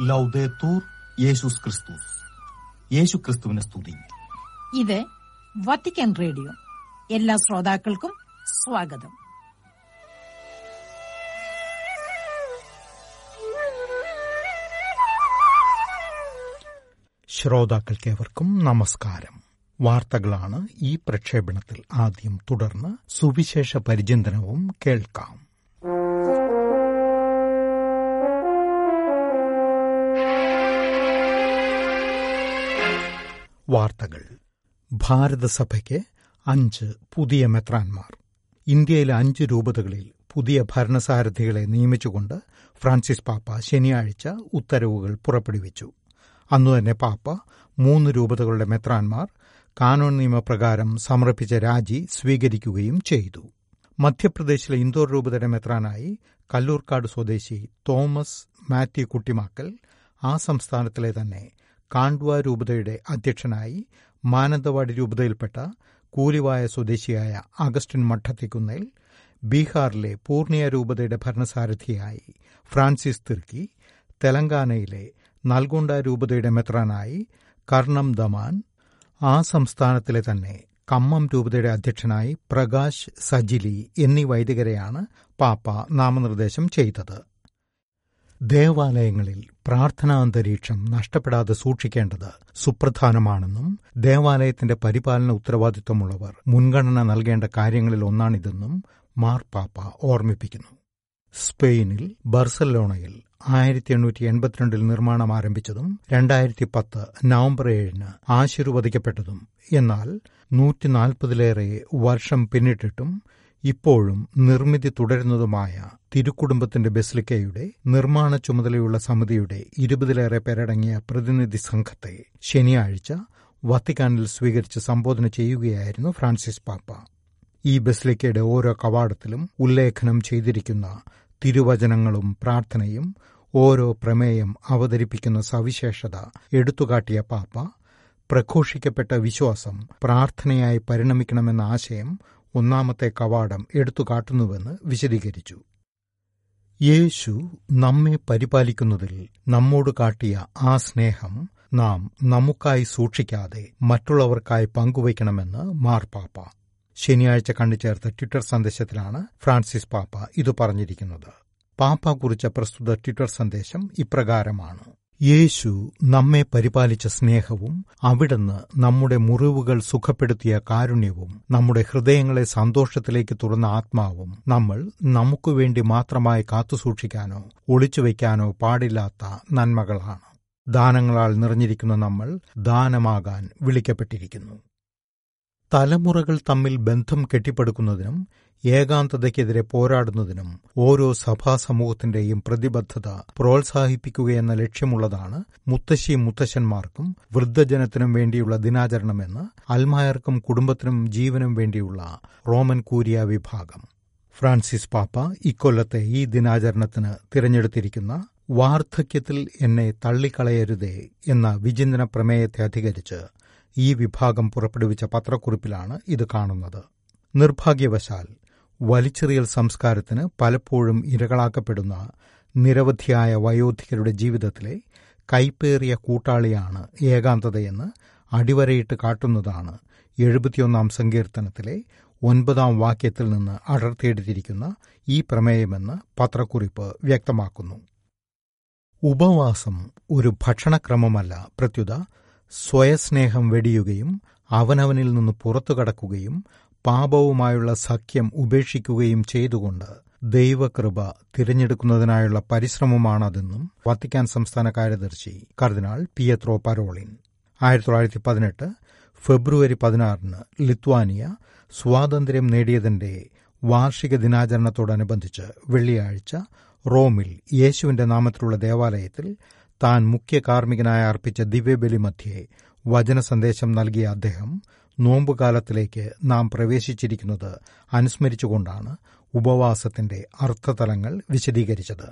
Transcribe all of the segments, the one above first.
ലൗദേത്തൂർ യേശുസ് ക്രിസ്തുസ് യേശു ക്രിസ്തുവിനെ സ്തുതി ഇത് വത്തിക്കാൻ റേഡിയോ. എല്ലാ ശ്രോതാക്കൾക്കും സ്വാഗതം. ശ്രോതാക്കൾക്കേവർക്കും നമസ്കാരം. വാർത്തകളാണ് ഈ പ്രക്ഷേപണത്തിൽ ആദ്യം തുടർന്ന് സുവിശേഷ പരിചിന്തനവും കേൾക്കാം. വാർത്തകൾ. ഭാരതസഭയ്ക്ക് അഞ്ച് പുതിയ മെത്രാൻമാർ. ഇന്ത്യയിലെ അഞ്ച് രൂപതകളിൽ പുതിയ ഭരണസാരഥികളെ നിയമിച്ചുകൊണ്ട് ഫ്രാൻസിസ് പാപ്പ ശനിയാഴ്ച ഉത്തരവുകൾ പുറപ്പെടുവിച്ചു. അന്നുതന്നെ പാപ്പ മൂന്ന് രൂപതകളുടെ മെത്രാൻമാർ കാനോൺ നിയമപ്രകാരം സമർപ്പിച്ച രാജി സ്വീകരിക്കുകയും ചെയ്തു. മധ്യപ്രദേശിലെ ഇന്തോർ രൂപതയുടെ മെത്രാനായി കല്ലൂർക്കാട് സ്വദേശി തോമസ് മാത്യു കുട്ടിമാക്കൽ ആ സംസ്ഥാനത്തിലെ തന്നെ കാണ്ട്വ രൂപതയുടെ അധ്യക്ഷനായി മാനന്തവാടി രൂപതയിൽപ്പെട്ട കൂലിവായ സ്വദേശിയായ അഗസ്റ്റിൻ മഠത്തിക്കുന്നേൽ ബീഹാറിലെ പൂർണിയ രൂപതയുടെ ഭരണസാരഥിയായി ഫ്രാൻസിസ് തിർക്കി തെലങ്കാനയിലെ നൽഗൊണ്ട രൂപതയുടെ മെത്രാനായി കർണം ദമാൻ ആ സംസ്ഥാനത്തിലെ തന്നെ കമ്മം രൂപതയുടെ അധ്യക്ഷനായി പ്രകാശ് സജിലി എന്നീ വൈദികരെയാണ് പാപ്പ നാമനിർദ്ദേശം ചെയ്തത്. ദേവാലയങ്ങളിൽ പ്രാർത്ഥനാന്തരീക്ഷം നഷ്ടപ്പെടാതെ സൂക്ഷിക്കേണ്ടത് സുപ്രധാനമാണെന്നും ദേവാലയത്തിന്റെ പരിപാലന ഉത്തരവാദിത്വമുള്ളവർ മുൻഗണന നൽകേണ്ട കാര്യങ്ങളിൽ ഒന്നാണിതെന്നും മാർപ്പാപ്പ ഓർമ്മിപ്പിക്കുന്നു. സ്പെയിനിൽ ബർസലോണയിൽ ആയിരത്തി എണ്ണൂറ്റി എൺപത്തിരണ്ടിൽ നിർമ്മാണം ആരംഭിച്ചതും രണ്ടായിരത്തി പത്ത് നവംബർ ഏഴിന് ആശീർവദിക്കപ്പെട്ടതും എന്നാൽ നൂറ്റിനാൽപ്പതിലേറെ വർഷം പിന്നിട്ടിട്ടും ഇപ്പോഴും നിർമ്മിതി തുടരുന്നതുമായ തിരുക്കുടുംബത്തിന്റെ ബെസ്ലിക്കയുടെ നിർമ്മാണ ചുമതലയുള്ള സമിതിയുടെ ഇരുപതിലേറെ പേരടങ്ങിയ പ്രതിനിധി സംഘത്തെ ശനിയാഴ്ച വത്തിക്കാനിൽ സ്വീകരിച്ച് സംബോധന ചെയ്യുകയായിരുന്നു ഫ്രാൻസിസ് പാപ്പ. ഈ ബെസ്ലിക്കയുടെ ഓരോ കവാടത്തിലും ഉല്ലേഖനം ചെയ്തിരിക്കുന്ന തിരുവചനങ്ങളും പ്രാർത്ഥനയും ഓരോ പ്രമേയം അവതരിപ്പിക്കുന്ന സവിശേഷത എടുത്തുകാട്ടിയ പാപ്പ പ്രഘോഷിക്കപ്പെട്ട വിശ്വാസം പ്രാർത്ഥനയായി പരിണമിക്കണമെന്ന ആശയം ഒന്നാമത്തെ കവാടം എടുത്തുകാട്ടുന്നുവെന്ന് വിശദീകരിച്ചു. യേശു നമ്മെ പരിപാലിക്കുന്നതിൽ നമ്മോട് കാട്ടിയ ആ സ്നേഹം നാം നമുക്കായി സൂക്ഷിക്കാതെ മറ്റുള്ളവർക്കായി പങ്കുവയ്ക്കണമെന്ന് മാർപ്പാപ്പ ശനിയാഴ്ച കണ്ടുചേർത്ത ട്വിറ്റർ സന്ദേശത്തിലാണ് ഫ്രാൻസിസ് പാപ്പ ഇത് പറഞ്ഞിരിക്കുന്നത്. പാപ്പ കുറിച്ച പ്രസ്തുത ട്വിറ്റർ സന്ദേശം ഇപ്രകാരമാണ്. യേശു നമ്മെ പരിപാലിച്ച സ്നേഹവും അവിടുന്ന് നമ്മുടെ മുറിവുകൾ സുഖപ്പെടുത്തിയ കാരുണ്യവും നമ്മുടെ ഹൃദയങ്ങളെ സന്തോഷത്തിലേക്ക് തുറന്ന ആത്മാവും നമ്മൾ നമുക്കുവേണ്ടി മാത്രമായി കാത്തുസൂക്ഷിക്കാനോ ഒളിച്ചുവെക്കാനോ പാടില്ലാത്ത നന്മകളാണ്. ദാനങ്ങളാൽ നിറഞ്ഞിരിക്കുന്ന നമ്മൾ ദാനമാകാൻ വിളിക്കപ്പെട്ടിരിക്കുന്നു. തലമുറകൾ തമ്മിൽ ബന്ധം കെട്ടിപ്പടുക്കുന്നതിനും ഏകാന്തതയ്ക്കെതിരെ പോരാടുന്നതിനും ഓരോ സഭാ സമൂഹത്തിന്റെയും പ്രതിബദ്ധത പ്രോത്സാഹിപ്പിക്കുകയെന്ന ലക്ഷ്യമുള്ളതാണ് മുത്തശ്ശിയും മുത്തശ്ശന്മാർക്കും വൃദ്ധജനത്തിനും വേണ്ടിയുള്ള ദിനാചരണമെന്ന് അൽമായർക്കും കുടുംബത്തിനും ജീവനും വേണ്ടിയുള്ള റോമൻ കൂരിയ വിഭാഗം. ഫ്രാൻസിസ് പാപ്പ ഇക്കൊല്ലത്തെ ഈ ദിനാചരണത്തിന് തിരഞ്ഞെടുത്തിരിക്കുന്ന വാർദ്ധക്യത്തിൽ എന്നെ തള്ളിക്കളയരുതേ എന്ന വിചിന്തന പ്രമേയത്തെ അധികരിച്ച് ഈ വിഭാഗം പുറപ്പെടുവിച്ച പത്രക്കുറിപ്പിലാണ് ഇത് കാണുന്നത്. നിർഭാഗ്യവശാൽ വലിച്ചെറിയൽ സംസ്കാരത്തിന് പലപ്പോഴും ഇരകളാക്കപ്പെടുന്ന നിരവധിയായ വയോധികരുടെ ജീവിതത്തിലെ കൈപ്പേറിയ കൂട്ടാളിയാണ് ഏകാന്തതയെന്ന് അടിവരയിട്ട് കാട്ടുന്നതാണ് എഴുപത്തിയൊന്നാം സങ്കീർത്തനത്തിലെ ഒൻപതാം വാക്യത്തിൽ നിന്ന് അടർത്തിയെടുത്തിരിക്കുന്ന ഈ പ്രമേയമെന്ന് പത്രക്കുറിപ്പ് വ്യക്തമാക്കുന്നു. ഉപവാസം ഒരു ഭക്ഷണക്രമമല്ല പ്രത്യുത സ്വയസ്നേഹം വെടിയുകയും അവനവനിൽ നിന്ന് പുറത്തു കടക്കുകയും പാപവുമായുള്ള സഖ്യം ഉപേക്ഷിക്കുകയും ചെയ്തുകൊണ്ട് ദൈവകൃപ തിരഞ്ഞെടുക്കുന്നതിനായുള്ള പരിശ്രമമാണതെന്നും വത്തിക്കാൻ സംസ്ഥാന കാര്യദർശി കർദിനാൾ പിയത്രോ പരോളിൻ. ആയിരത്തി തൊള്ളായിരത്തി പതിനെട്ട് ഫെബ്രുവരി പതിനാറിന് ലിത്വാനിയ സ്വാതന്ത്ര്യം നേടിയതിന്റെ വാർഷിക ദിനാചരണത്തോടനുബന്ധിച്ച് വെള്ളിയാഴ്ച റോമിൽ യേശുവിന്റെ നാമത്തിലുള്ള ദേവാലയത്തിൽ താൻ മുഖ്യ കാർമ്മികനായി അർപ്പിച്ച ദിവ്യബലി മധ്യേ വചന സന്ദേശം നൽകിയ അദ്ദേഹം നോമ്പുകാലത്തിലേക്ക് നാം പ്രവേശിച്ചിരിക്കുന്നത് അനുസ്മരിച്ചുകൊണ്ടാണ് ഉപവാസത്തിന്റെ അർത്ഥതലങ്ങൾ വിശദീകരിച്ചത്.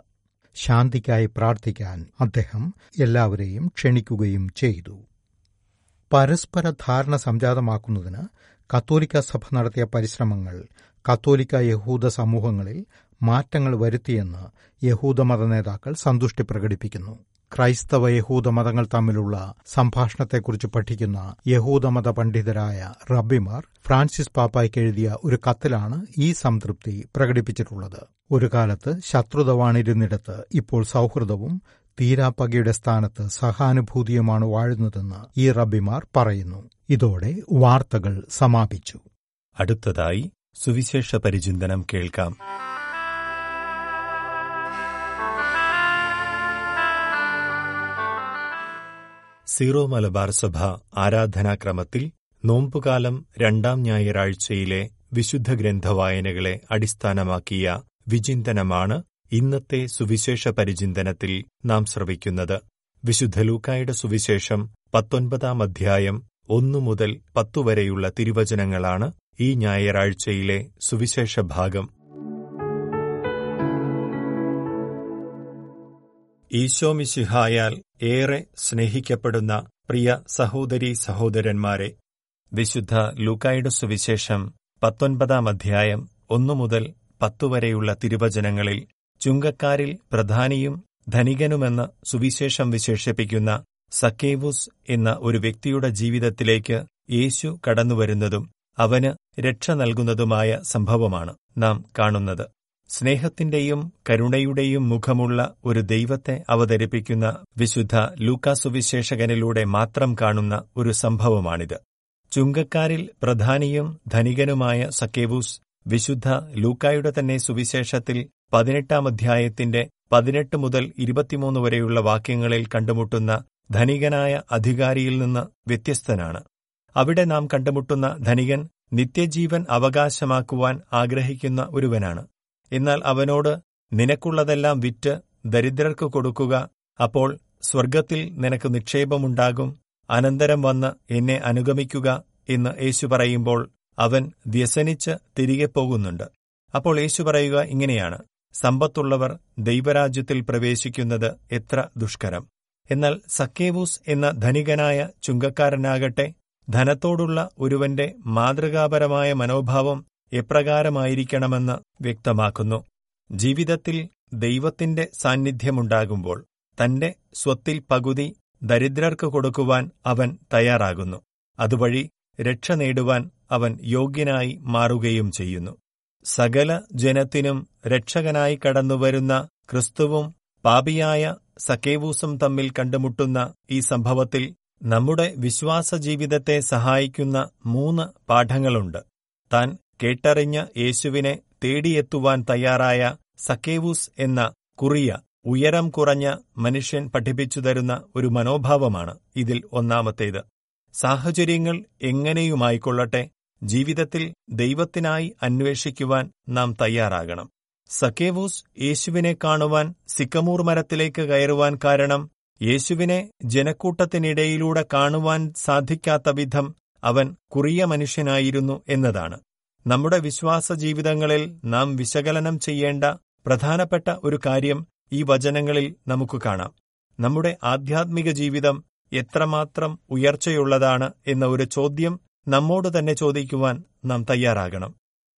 ശാന്തിക്കായി പ്രാർത്ഥിക്കാൻ അദ്ദേഹം എല്ലാവരെയും ക്ഷണിക്കുകയും ചെയ്തു. പരസ്പര ധാരണ സംജാതമാക്കുന്നതിന് കത്തോലിക്ക സഭ നടത്തിയ പരിശ്രമങ്ങൾ കത്തോലിക്ക യഹൂദ സമൂഹങ്ങളിൽ മാറ്റങ്ങൾ വരുത്തിയെന്ന് യഹൂദമത നേതാക്കൾ സന്തുഷ്ടി പ്രകടിപ്പിക്കുന്നു. ക്രൈസ്തവ യഹൂദ മതങ്ങൾ തമ്മിലുള്ള സംഭാഷണത്തെക്കുറിച്ച് പഠിക്കുന്ന യഹൂദമത പണ്ഡിതരായ റബ്ബിമാർ ഫ്രാൻസിസ് പാപ്പായ്ക്ക് എഴുതിയ ഒരു കത്തിലാണ് ഈ സംതൃപ്തി പ്രകടിപ്പിച്ചിട്ടുള്ളത്. ഒരു കാലത്ത് ശത്രുത വാണിരുന്നിടത്ത് ഇപ്പോൾ സൗഹൃദവും തീരാപ്പകയുടെ സ്ഥാനത്ത് സഹാനുഭൂതിയുമാണ് വാഴുന്നതെന്ന് ഈ റബ്ബിമാർ പറയുന്നു. ഇതോടെ വാർത്തകൾ സമാപിച്ചു. അടുത്തതായി സുവിശേഷ പരിചിന്തനം കേൾക്കാം. സീറോ മലബാർ സഭ ആരാധനാക്രമത്തിൽ നോമ്പുകാലം രണ്ടാം ഞായറാഴ്ചയിലെ വിശുദ്ധ ഗ്രന്ഥ വായനകളെ അടിസ്ഥാനമാക്കിയ വിചിന്തനമാണ് ഇന്നത്തെ സുവിശേഷ പരിചിന്തനത്തിൽ നാം ശ്രവിക്കുന്നത്. വിശുദ്ധ ലൂക്കായുടെ സുവിശേഷം പത്തൊൻപതാം അധ്യായം ഒന്നു മുതൽ പത്തു വരെയുള്ള തിരുവചനങ്ങളാണ് ഈ ഞായറാഴ്ചയിലെ സുവിശേഷ ഭാഗം. ഈശോമിശിഹായാൽ ഏറെ സ്നേഹിക്കപ്പെടുന്ന പ്രിയ സഹോദരീ സഹോദരന്മാരെ വിശുദ്ധ ലൂക്കായുടെ സുവിശേഷം പത്തൊൻപതാം അധ്യായം ഒന്നു മുതൽ പത്തുവരെയുള്ള തിരുവചനങ്ങളിൽ ചുങ്കക്കാരിൽ പ്രധാനിയും ധനികനുമെന്ന് സുവിശേഷം വിശേഷിപ്പിക്കുന്ന സക്കേവുസ് എന്ന ഒരു വ്യക്തിയുടെ ജീവിതത്തിലേക്ക് യേശു കടന്നുവരുന്നതും അവന് രക്ഷ നൽകുന്നതുമായ സംഭവമാണ് നാം കാണുന്നത്. സ്നേഹത്തിന്റെയും കരുണയുടെയും മുഖമുള്ള ഒരു ദൈവത്തെ അവതരിപ്പിക്കുന്ന വിശുദ്ധ ലൂക്കാസുവിശേഷകനിലൂടെ മാത്രം കാണുന്ന ഒരു സംഭവമാണിത്. ചുങ്കക്കാരിൽ പ്രധാനിയും ധനികനുമായ സക്കേവൂസ് വിശുദ്ധ ലൂക്കായുടെ തന്നെ സുവിശേഷത്തിൽ പതിനെട്ടാം അധ്യായത്തിന്റെ പതിനെട്ട് മുതൽ ഇരുപത്തിമൂന്ന് വരെയുള്ള വാക്യങ്ങളിൽ കണ്ടുമുട്ടുന്ന ധനികനായ അധികാരിയിൽ നിന്ന് വ്യത്യസ്തനാണ്. അവിടെ നാം കണ്ടുമുട്ടുന്ന ധനികൻ നിത്യജീവൻ അവകാശമാക്കുവാൻ ആഗ്രഹിക്കുന്ന ഒരുവനാണ്. എന്നാൽ അവനോട് നിനക്കുള്ളതെല്ലാം വിറ്റ് ദരിദ്രർക്ക് കൊടുക്കുക അപ്പോൾ സ്വർഗത്തിൽ നിനക്ക് നിക്ഷേപമുണ്ടാകും അനന്തരം വന്ന് എന്നെ അനുഗമിക്കുക എന്ന് യേശു പറയുമ്പോൾ അവൻ വ്യസനിച്ച് തിരികെ പോകുന്നുണ്ട്. അപ്പോൾ യേശു പറയുക ഇങ്ങനെയാണ് സമ്പത്തുള്ളവർ ദൈവരാജ്യത്തിൽ പ്രവേശിക്കുന്നത് എത്ര ദുഷ്കരം. എന്നാൽ സക്കേവൂസ് എന്ന ധനികനായ ചുങ്കക്കാരനാകട്ടെ ധനത്തോടുള്ള ഒരുവന്റെ മാതൃകാപരമായ മനോഭാവം എപ്രകാരമായിരിക്കണമെന്ന് വ്യക്തമാക്കുന്നു. ജീവിതത്തിൽ ദൈവത്തിന്റെ സാന്നിധ്യമുണ്ടാകുമ്പോൾ തന്റെ സ്വത്തിൽ പകുതി ദരിദ്രർക്ക് കൊടുക്കുവാൻ അവൻ തയ്യാറാകുന്നു. അതുവഴി രക്ഷ നേടുവാൻ അവൻ യോഗ്യനായി മാറുകയും ചെയ്യുന്നു. സകല ജനത്തിനും രക്ഷകനായി കടന്നുവരുന്ന ക്രിസ്തുവും പാപിയായ സക്കേവൂസും തമ്മിൽ കണ്ടുമുട്ടുന്ന ഈ സംഭവത്തിൽ നമ്മുടെ വിശ്വാസ ജീവിതത്തെ സഹായിക്കുന്ന മൂന്ന് പാഠങ്ങളുണ്ട്. താൻ കേട്ടറിഞ്ഞ യേശുവിനെ തേടിയെത്തുവാൻ തയ്യാറായ സക്കേവൂസ് എന്ന കുറിയ ഉയരം കുറഞ്ഞ മനുഷ്യൻ പഠിപ്പിച്ചു തരുന്ന ഒരു മനോഭാവമാണ് ഇതിൽ ഒന്നാമത്തേത്. സാഹചര്യങ്ങൾ എങ്ങനെയുമായിക്കൊള്ളട്ടെ ജീവിതത്തിൽ ദൈവത്തിനായി അന്വേഷിക്കുവാൻ നാം തയ്യാറാകണം. സക്കേവൂസ് യേശുവിനെ കാണുവാൻ സിക്കമൂർ മരത്തിലേക്ക് കയറുവാൻ കാരണം യേശുവിനെ ജനക്കൂട്ടത്തിനിടയിലൂടെ കാണുവാൻ സാധിക്കാത്ത വിധം അവൻ കുറിയ മനുഷ്യനായിരുന്നു എന്നതാണ്. നമ്മുടെ വിശ്വാസ ജീവിതങ്ങളിൽ നാം വിശകലനം ചെയ്യേണ്ട പ്രധാനപ്പെട്ട ഒരു കാര്യം ഈ വചനങ്ങളിൽ നമുക്ക് കാണാം. നമ്മുടെ ആധ്യാത്മിക ജീവിതം എത്രമാത്രം ഉയർച്ചയുള്ളതാണ് എന്ന ഒരു ചോദ്യം നമ്മോട് തന്നെ ചോദിക്കുവാൻ നാം തയ്യാറാകണം.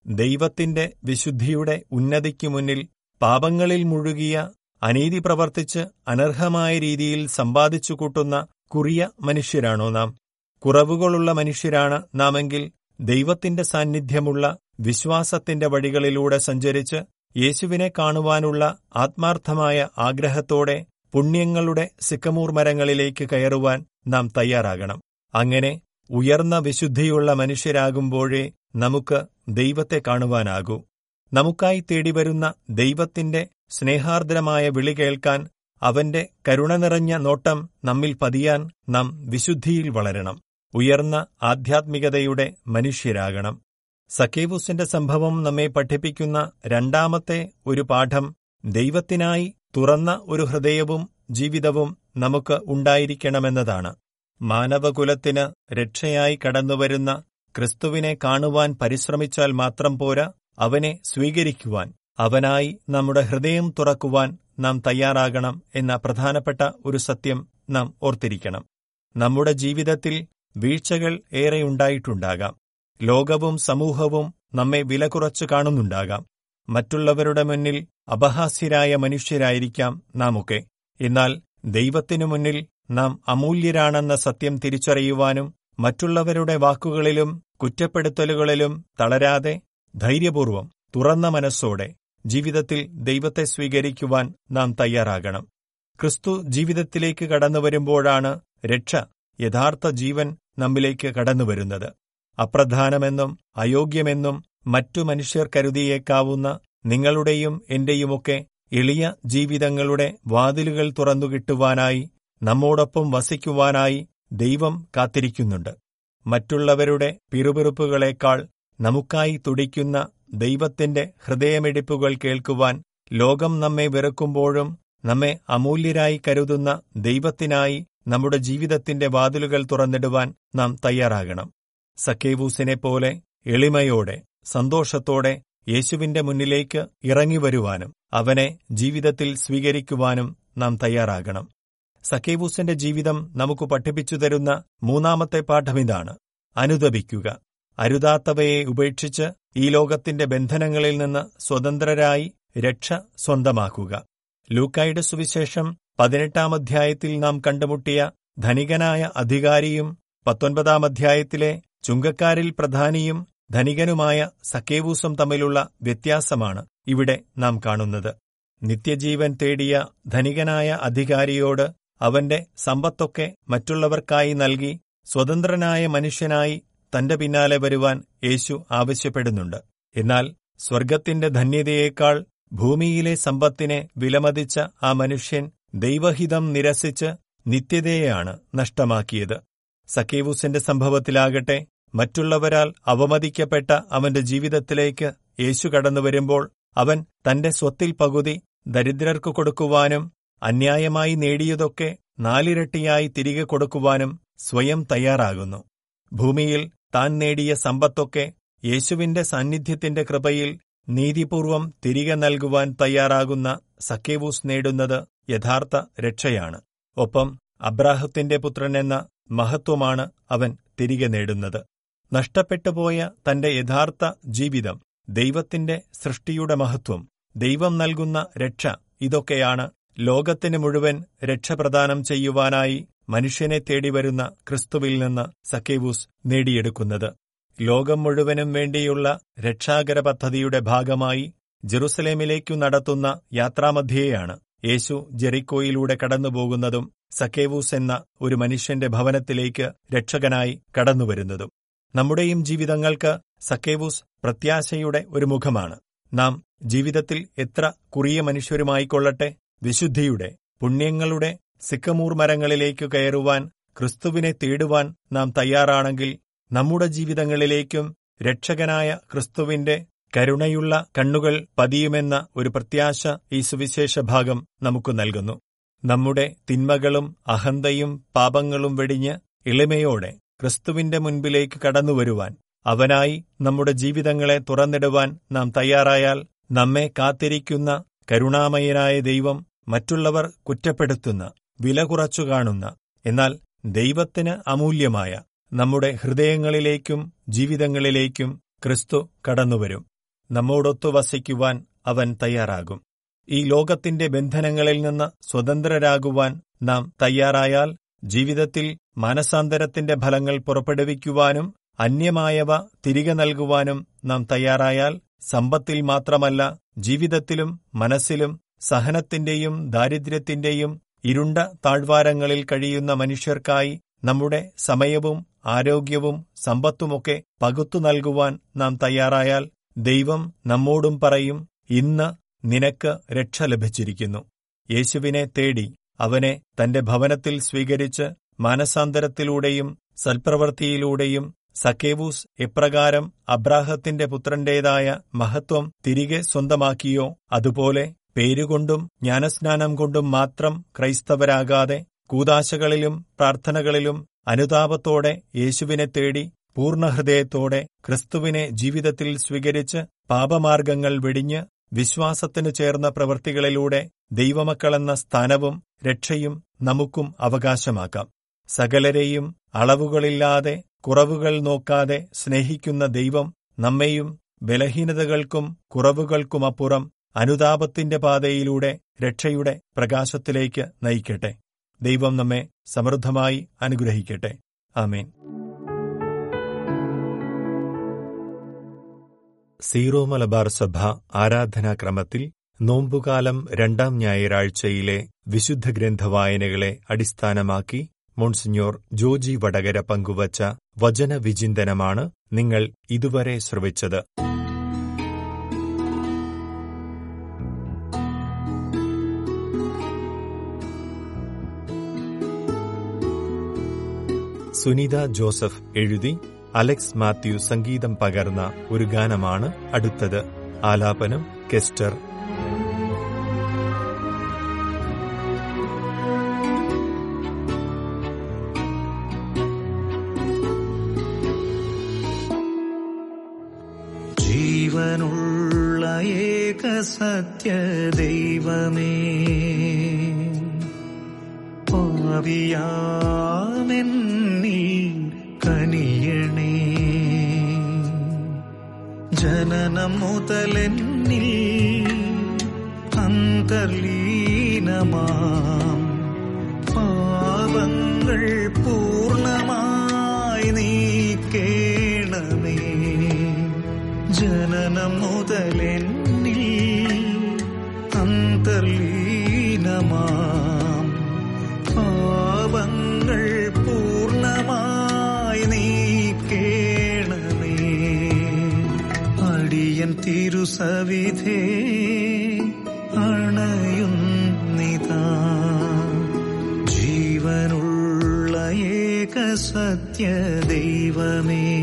ദൈവത്തിന്റെ വിശുദ്ധിയുടെ ഉന്നതിക്ക് മുന്നിൽ പാപങ്ങളിൽ മുഴുകിയ അനീതി പ്രവർത്തിച്ച് അനർഹമായ രീതിയിൽ സമ്പാദിച്ചു കൂട്ടുന്ന കുറിയ മനുഷ്യരാണോ നാം? കുറവുകളുള്ള മനുഷ്യരാണ് നാമെങ്കിൽ ദൈവത്തിന്റെ സാന്നിധ്യമുള്ള വിശ്വാസത്തിന്റെ വഴികളിലൂടെ സഞ്ചരിച്ച് യേശുവിനെ കാണുവാനുള്ള ആത്മാർത്ഥമായ ആഗ്രഹത്തോടെ പുണ്യങ്ങളുടെ സിക്കമൂർ മരങ്ങളിലേക്ക് കയറുവാൻ നാം തയ്യാറാകണം. അങ്ങനെ ഉയർന്ന വിശുദ്ധിയുള്ള മനുഷ്യരാകുമ്പോഴേ നമുക്ക് ദൈവത്തെ കാണുവാനാകൂ. നമുക്കായി തേടിവരുന്ന ദൈവത്തിന്റെ സ്നേഹാർദ്രമായ വിളി കേൾക്കാൻ അവന്റെ കരുണ നിറഞ്ഞ നോട്ടം നമ്മിൽ പതിയാൻ നാം വിശുദ്ധിയിൽ വളരണം. ഉയർന്ന ആധ്യാത്മികതയുടെ മനുഷ്യരാകണം. സക്കേവൂസിന്റെ സംഭവം നമ്മെ പഠിപ്പിക്കുന്ന രണ്ടാമത്തെ ഒരു പാഠം ദൈവത്തിനായി തുറന്ന ഒരു ഹൃദയവും ജീവിതവും നമുക്ക് ഉണ്ടായിരിക്കണമെന്നതാണ്. മാനവകുലത്തിന് രക്ഷയായി കടന്നുവരുന്ന ക്രിസ്തുവിനെ കാണുവാൻ പരിശ്രമിച്ചാൽ മാത്രം പോരാ അവനെ സ്വീകരിക്കുവാൻ അവനായി നമ്മുടെ ഹൃദയം തുറക്കുവാൻ നാം തയ്യാറാകണം എന്ന പ്രധാനപ്പെട്ട ഒരു സത്യം നാം ഓർത്തിരിക്കണം. നമ്മുടെ ജീവിതത്തിൽ വീഴ്ചകൾ ഏറെ ഏറെയുണ്ടായിട്ടുണ്ടാകാം ലോകവും സമൂഹവും നമ്മെ വില കുറച്ചു കാണുന്നുണ്ടാകാം. മറ്റുള്ളവരുടെ മുന്നിൽ അപഹാസ്യരായ മനുഷ്യരായിരിക്കാം നാമൊക്കെ. എന്നാൽ ദൈവത്തിനു മുന്നിൽ നാം അമൂല്യരാണെന്ന സത്യം തിരിച്ചറിയുവാനും മറ്റുള്ളവരുടെ വാക്കുകളിലും കുറ്റപ്പെടുത്തലുകളിലും തളരാതെ ധൈര്യപൂർവം തുറന്ന മനസ്സോടെ ജീവിതത്തിൽ ദൈവത്തെ സ്വീകരിക്കുവാൻ നാം തയ്യാറാകണം. ക്രിസ്തു ജീവിതത്തിലേക്ക് കടന്നു കടന്നുവരുമ്പോഴാണ് രക്ഷ യഥാർത്ഥ ജീവൻ നമ്മിലേക്ക് കടന്നുവരുന്നത്. അപ്രധാനമെന്നും അയോഗ്യമെന്നും മറ്റു മനുഷ്യർ കരുതിയേക്കാവുന്ന നിങ്ങളുടെയും എന്റെയുമൊക്കെ എളിയ ജീവിതങ്ങളുടെ വാതിലുകൾ തുറന്നുകിട്ടുവാനായി നമ്മോടൊപ്പം വസിക്കുവാനായി ദൈവം കാത്തിരിക്കുന്നുണ്ട്. മറ്റുള്ളവരുടെ പിറുപിറുപ്പുകളേക്കാൾ നമുക്കായി തുടിക്കുന്ന ദൈവത്തിന്റെ ഹൃദയമിടിപ്പുകൾ കേൾക്കുവാൻ ലോകം നമ്മെ വെറുക്കുമ്പോഴും നമ്മെ അമൂല്യരായി കരുതുന്ന ദൈവത്തിനായി നമ്മുടെ ജീവിതത്തിന്റെ വാതിലുകൾ തുറന്നിടുവാൻ നാം തയ്യാറാകണം. സക്കേവൂസിനെ പോലെ എളിമയോടെ സന്തോഷത്തോടെ യേശുവിന്റെ മുന്നിലേക്ക് ഇറങ്ങി വരുവാനും അവനെ ജീവിതത്തിൽ സ്വീകരിക്കുവാനും നാം തയ്യാറാകണം. സക്കേവൂസിന്റെ ജീവിതം നമുക്ക് പഠിപ്പിച്ചു തരുന്ന മൂന്നാമത്തെ പാഠമിതാണ് അനുദപിക്കുക. അരുതാത്തവയെ ഉപേക്ഷിച്ച് ഈ ലോകത്തിന്റെ ബന്ധനങ്ങളിൽ നിന്ന് സ്വതന്ത്രരായി രക്ഷ സ്വന്തമാക്കുക. ലൂക്കായുടെ സുവിശേഷം പതിനെട്ടാം അധ്യായത്തിൽ നാം കണ്ടുമുട്ടിയ ധനികനായ അധികാരിയും പത്തൊൻപതാം അധ്യായത്തിലെ ചുങ്കക്കാരിൽ പ്രധാനിയും ധനികനുമായ സക്കേവൂസും തമ്മിലുള്ള വ്യത്യാസമാണ് ഇവിടെ നാം കാണുന്നത്. നിത്യജീവൻ തേടിയ ധനികനായ അധികാരിയോട് അവന്റെ സമ്പത്തൊക്കെ മറ്റുള്ളവർക്കായി നൽകി സ്വതന്ത്രനായ മനുഷ്യനായി തന്റെ പിന്നാലെ വരുവാൻ യേശു ആവശ്യപ്പെടുന്നുണ്ട്. എന്നാൽ സ്വർഗത്തിന്റെ ധന്യതയേക്കാൾ ഭൂമിയിലെ സമ്പത്തിനെ വിലമതിച്ച ആ മനുഷ്യൻ ദൈവഹിതം നിരസിച്ച് നിത്യതയെയാണ് നഷ്ടമാക്കിയത്. സക്കേവൂസിന്റെ സംഭവത്തിലാകട്ടെ മറ്റുള്ളവരാൽ അവമതിക്കപ്പെട്ട അവന്റെ ജീവിതത്തിലേക്ക് യേശു കടന്നു വരുമ്പോൾ അവൻ തന്റെ സ്വത്തിൽ പകുതി ദരിദ്രർക്ക് കൊടുക്കുവാനും അന്യായമായി നേടിയതൊക്കെ നാലിരട്ടിയായി തിരികെ കൊടുക്കുവാനും സ്വയം തയ്യാറാകുന്നു. ഭൂമിയിൽ താൻ നേടിയ സമ്പത്തൊക്കെ യേശുവിന്റെ സാന്നിധ്യത്തിന്റെ കൃപയിൽ നീതിപൂർവം തിരികെ നൽകുവാൻ തയ്യാറാകുന്ന സക്കേവൂസ് നേടുന്നത് യഥാർത്ഥ രക്ഷയാണ്. ഒപ്പം അബ്രാഹത്തിന്റെ പുത്രനെന്ന മഹത്വമാണ് അവൻ തിരികെ നേടുന്നത്. നഷ്ടപ്പെട്ടുപോയ തന്റെ യഥാർത്ഥ ജീവിതം ദൈവത്തിന്റെ സൃഷ്ടിയുടെ മഹത്വം ദൈവം നൽകുന്ന രക്ഷ ഇതൊക്കെയാണ് ലോകത്തിന് മുഴുവൻ രക്ഷപ്രദാനം ചെയ്യുവാനായി മനുഷ്യനെ തേടിവരുന്ന ക്രിസ്തുവിൽ നിന്ന് സക്കേവൂസ് നേടിയെടുക്കുന്നത്. ലോകം മുഴുവനും വേണ്ടിയുള്ള രക്ഷാകര പദ്ധതിയുടെ ഭാഗമായി ജെറുസലേമിലേക്കു നടത്തുന്ന യാത്രാമധ്യേയാണ് യേശു ജെറിക്കോയിലൂടെ കടന്നുപോകുന്നതും സക്കേവൂസ് എന്ന ഒരു മനുഷ്യന്റെ ഭവനത്തിലേക്ക് രക്ഷകനായി കടന്നുവരുന്നതും. നമ്മുടെയും ജീവിതങ്ങൾക്ക് സക്കേവൂസ് പ്രത്യാശയുടെ ഒരു മുഖമാണ്. നാം ജീവിതത്തിൽ എത്ര കുറിയ മനുഷ്യരുമായിക്കൊള്ളട്ടെ വിശുദ്ധിയുടെ പുണ്യങ്ങളുടെ സിക്കമൂർ മരങ്ങളിലേക്കു കയറുവാൻ ക്രിസ്തുവിനെ തേടുവാൻ നാം തയ്യാറാണെങ്കിൽ നമ്മുടെ ജീവിതങ്ങളിലേക്കും രക്ഷകനായ ക്രിസ്തുവിന്റെ കരുണയുള്ള കണ്ണുകൾ പതിയുമെന്ന ഒരു പ്രത്യാശ ഈ സുവിശേഷ ഭാഗം നമുക്ക് നൽകുന്നു. നമ്മുടെ തിന്മകളും അഹന്തയും പാപങ്ങളും വെടിഞ്ഞ് എളിമയോടെ ക്രിസ്തുവിന്റെ മുൻപിലേക്ക് കടന്നുവരുവാൻ അവനായി നമ്മുടെ ജീവിതങ്ങളെ തുറന്നിടുവാൻ നാം തയ്യാറായാൽ നമ്മെ കാത്തിരിക്കുന്ന കരുണാമയനായ ദൈവം മറ്റുള്ളവർ കുറ്റപ്പെടുത്തുന്ന വില കുറച്ചു കാണുന്ന എന്നാൽ ദൈവത്തിന് അമൂല്യമായ നമ്മുടെ ഹൃദയങ്ങളിലേക്കും ജീവിതങ്ങളിലേക്കും ക്രിസ്തു കടന്നുവരും. നമ്മോടൊത്തു വസിക്കുവാൻ അവൻ തയ്യാറാകും. ഈ ലോകത്തിന്റെ ബന്ധനങ്ങളിൽ നിന്ന് സ്വതന്ത്രരാകുവാൻ നാം തയ്യാറായാൽ ജീവിതത്തിൽ മാനസാന്തരത്തിന്റെ ഫലങ്ങൾ പുറപ്പെടുവിക്കുവാനും അന്യമായവ തിരികെ നൽകുവാനും നാം തയ്യാറായാൽ സമ്പത്തിൽ മാത്രമല്ല ജീവിതത്തിലും മനസ്സിലും സഹനത്തിന്റെയും ദാരിദ്ര്യത്തിന്റെയും ഇരുണ്ട താഴ്വാരങ്ങളിൽ കഴിയുന്ന മനുഷ്യർക്കായി നമ്മുടെ സമയവും ആരോഗ്യവും സമ്പത്തുമൊക്കെ പകുത്തു നൽകുവാൻ നാം തയ്യാറായാൽ ദൈവം നമ്മോടും പറയും ഇന്ന് നിനക്ക് രക്ഷ ലഭിച്ചിരിക്കുന്നു. യേശുവിനെ തേടി അവനെ തന്റെ ഭവനത്തിൽ സ്വീകരിച്ച് മാനസാന്തരത്തിലൂടെയും സൽപ്രവൃത്തിയിലൂടെയും സക്കേവൂസ് എപ്രകാരം അബ്രാഹത്തിന്റെ പുത്രന്റേതായ മഹത്വം തിരികെ സ്വന്തമാക്കിയോ അതുപോലെ പേരുകൊണ്ടും ജ്ഞാനസ്നാനം കൊണ്ടും മാത്രം ക്രൈസ്തവരാകാതെ കൂതാശകളിലും പ്രാർത്ഥനകളിലും അനുതാപത്തോടെ യേശുവിനെ തേടി പൂർണഹൃദയത്തോടെ ക്രിസ്തുവിനെ ജീവിതത്തിൽ സ്വീകരിച്ച് പാപമാർഗങ്ങൾ വെടിഞ്ഞ് വിശ്വാസത്തിനു ചേർന്ന പ്രവൃത്തികളിലൂടെ ദൈവമക്കളെന്ന സ്ഥാനവും രക്ഷയും നമുക്കും അവകാശമാക്കാം. സകലരെയും അളവുകളില്ലാതെ കുറവുകൾ നോക്കാതെ സ്നേഹിക്കുന്ന ദൈവം നമ്മെയും ബലഹീനതകൾക്കും കുറവുകൾക്കുമപ്പുറം അനുതാപത്തിന്റെ പാതയിലൂടെ രക്ഷയുടെ പ്രകാശത്തിലേക്ക് നയിക്കട്ടെ. ദൈവം നമ്മെ സമൃദ്ധമായി അനുഗ്രഹിക്കട്ടെ. ആമേൻ. സീറോ മലബാർ സഭ ആരാധനാക്രമത്തിൽ നോമ്പുകാലം രണ്ടാം ഞായറാഴ്ചയിലെ വിശുദ്ധ ഗ്രന്ഥ വായനകളെ അടിസ്ഥാനമാക്കി മോൺസിഞ്ഞോർ ജോജി വടകര പങ്കുവച്ച വചനവിചിന്തനമാണ് നിങ്ങൾ ഇതുവരെ ശ്രവിച്ചത്. സുനിത ജോസഫ് എഴുതി അലക്സ് മാത്യു സംഗീതം പകർന്ന ഒരു ഗാനമാണ് അടുത്തത്. ആലാപനം കെസ്റ്റർ. ജനനം മുതലെന്നിൽ അന്തർലീനമാം. പാപങ്ങൾ പൂർണമായി നീക്കേണമേ. ജനനം മുതലെന്നിൽ അന്തർലീനമാം. തിരുസവിധേ അണയുന്നിതാ. ജീവനുള്ള ഏക സത്യ ദൈവമേ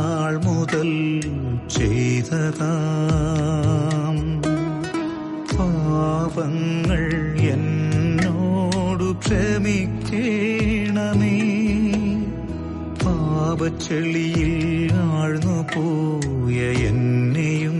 നാൾ മുതൽ ചെയ്തതാം. പാപങ്ങൾ എന്നോടു ക്ഷമിക്കേണമേ. പാപച്ചെളിയിൽ ആഴ്ന്നു പോയ എന്നെയും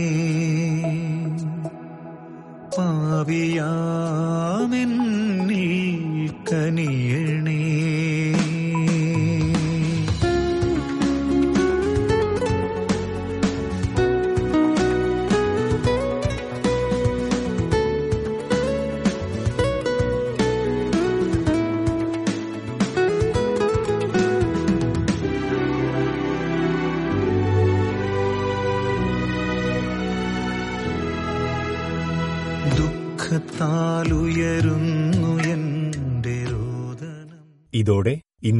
Rabbi,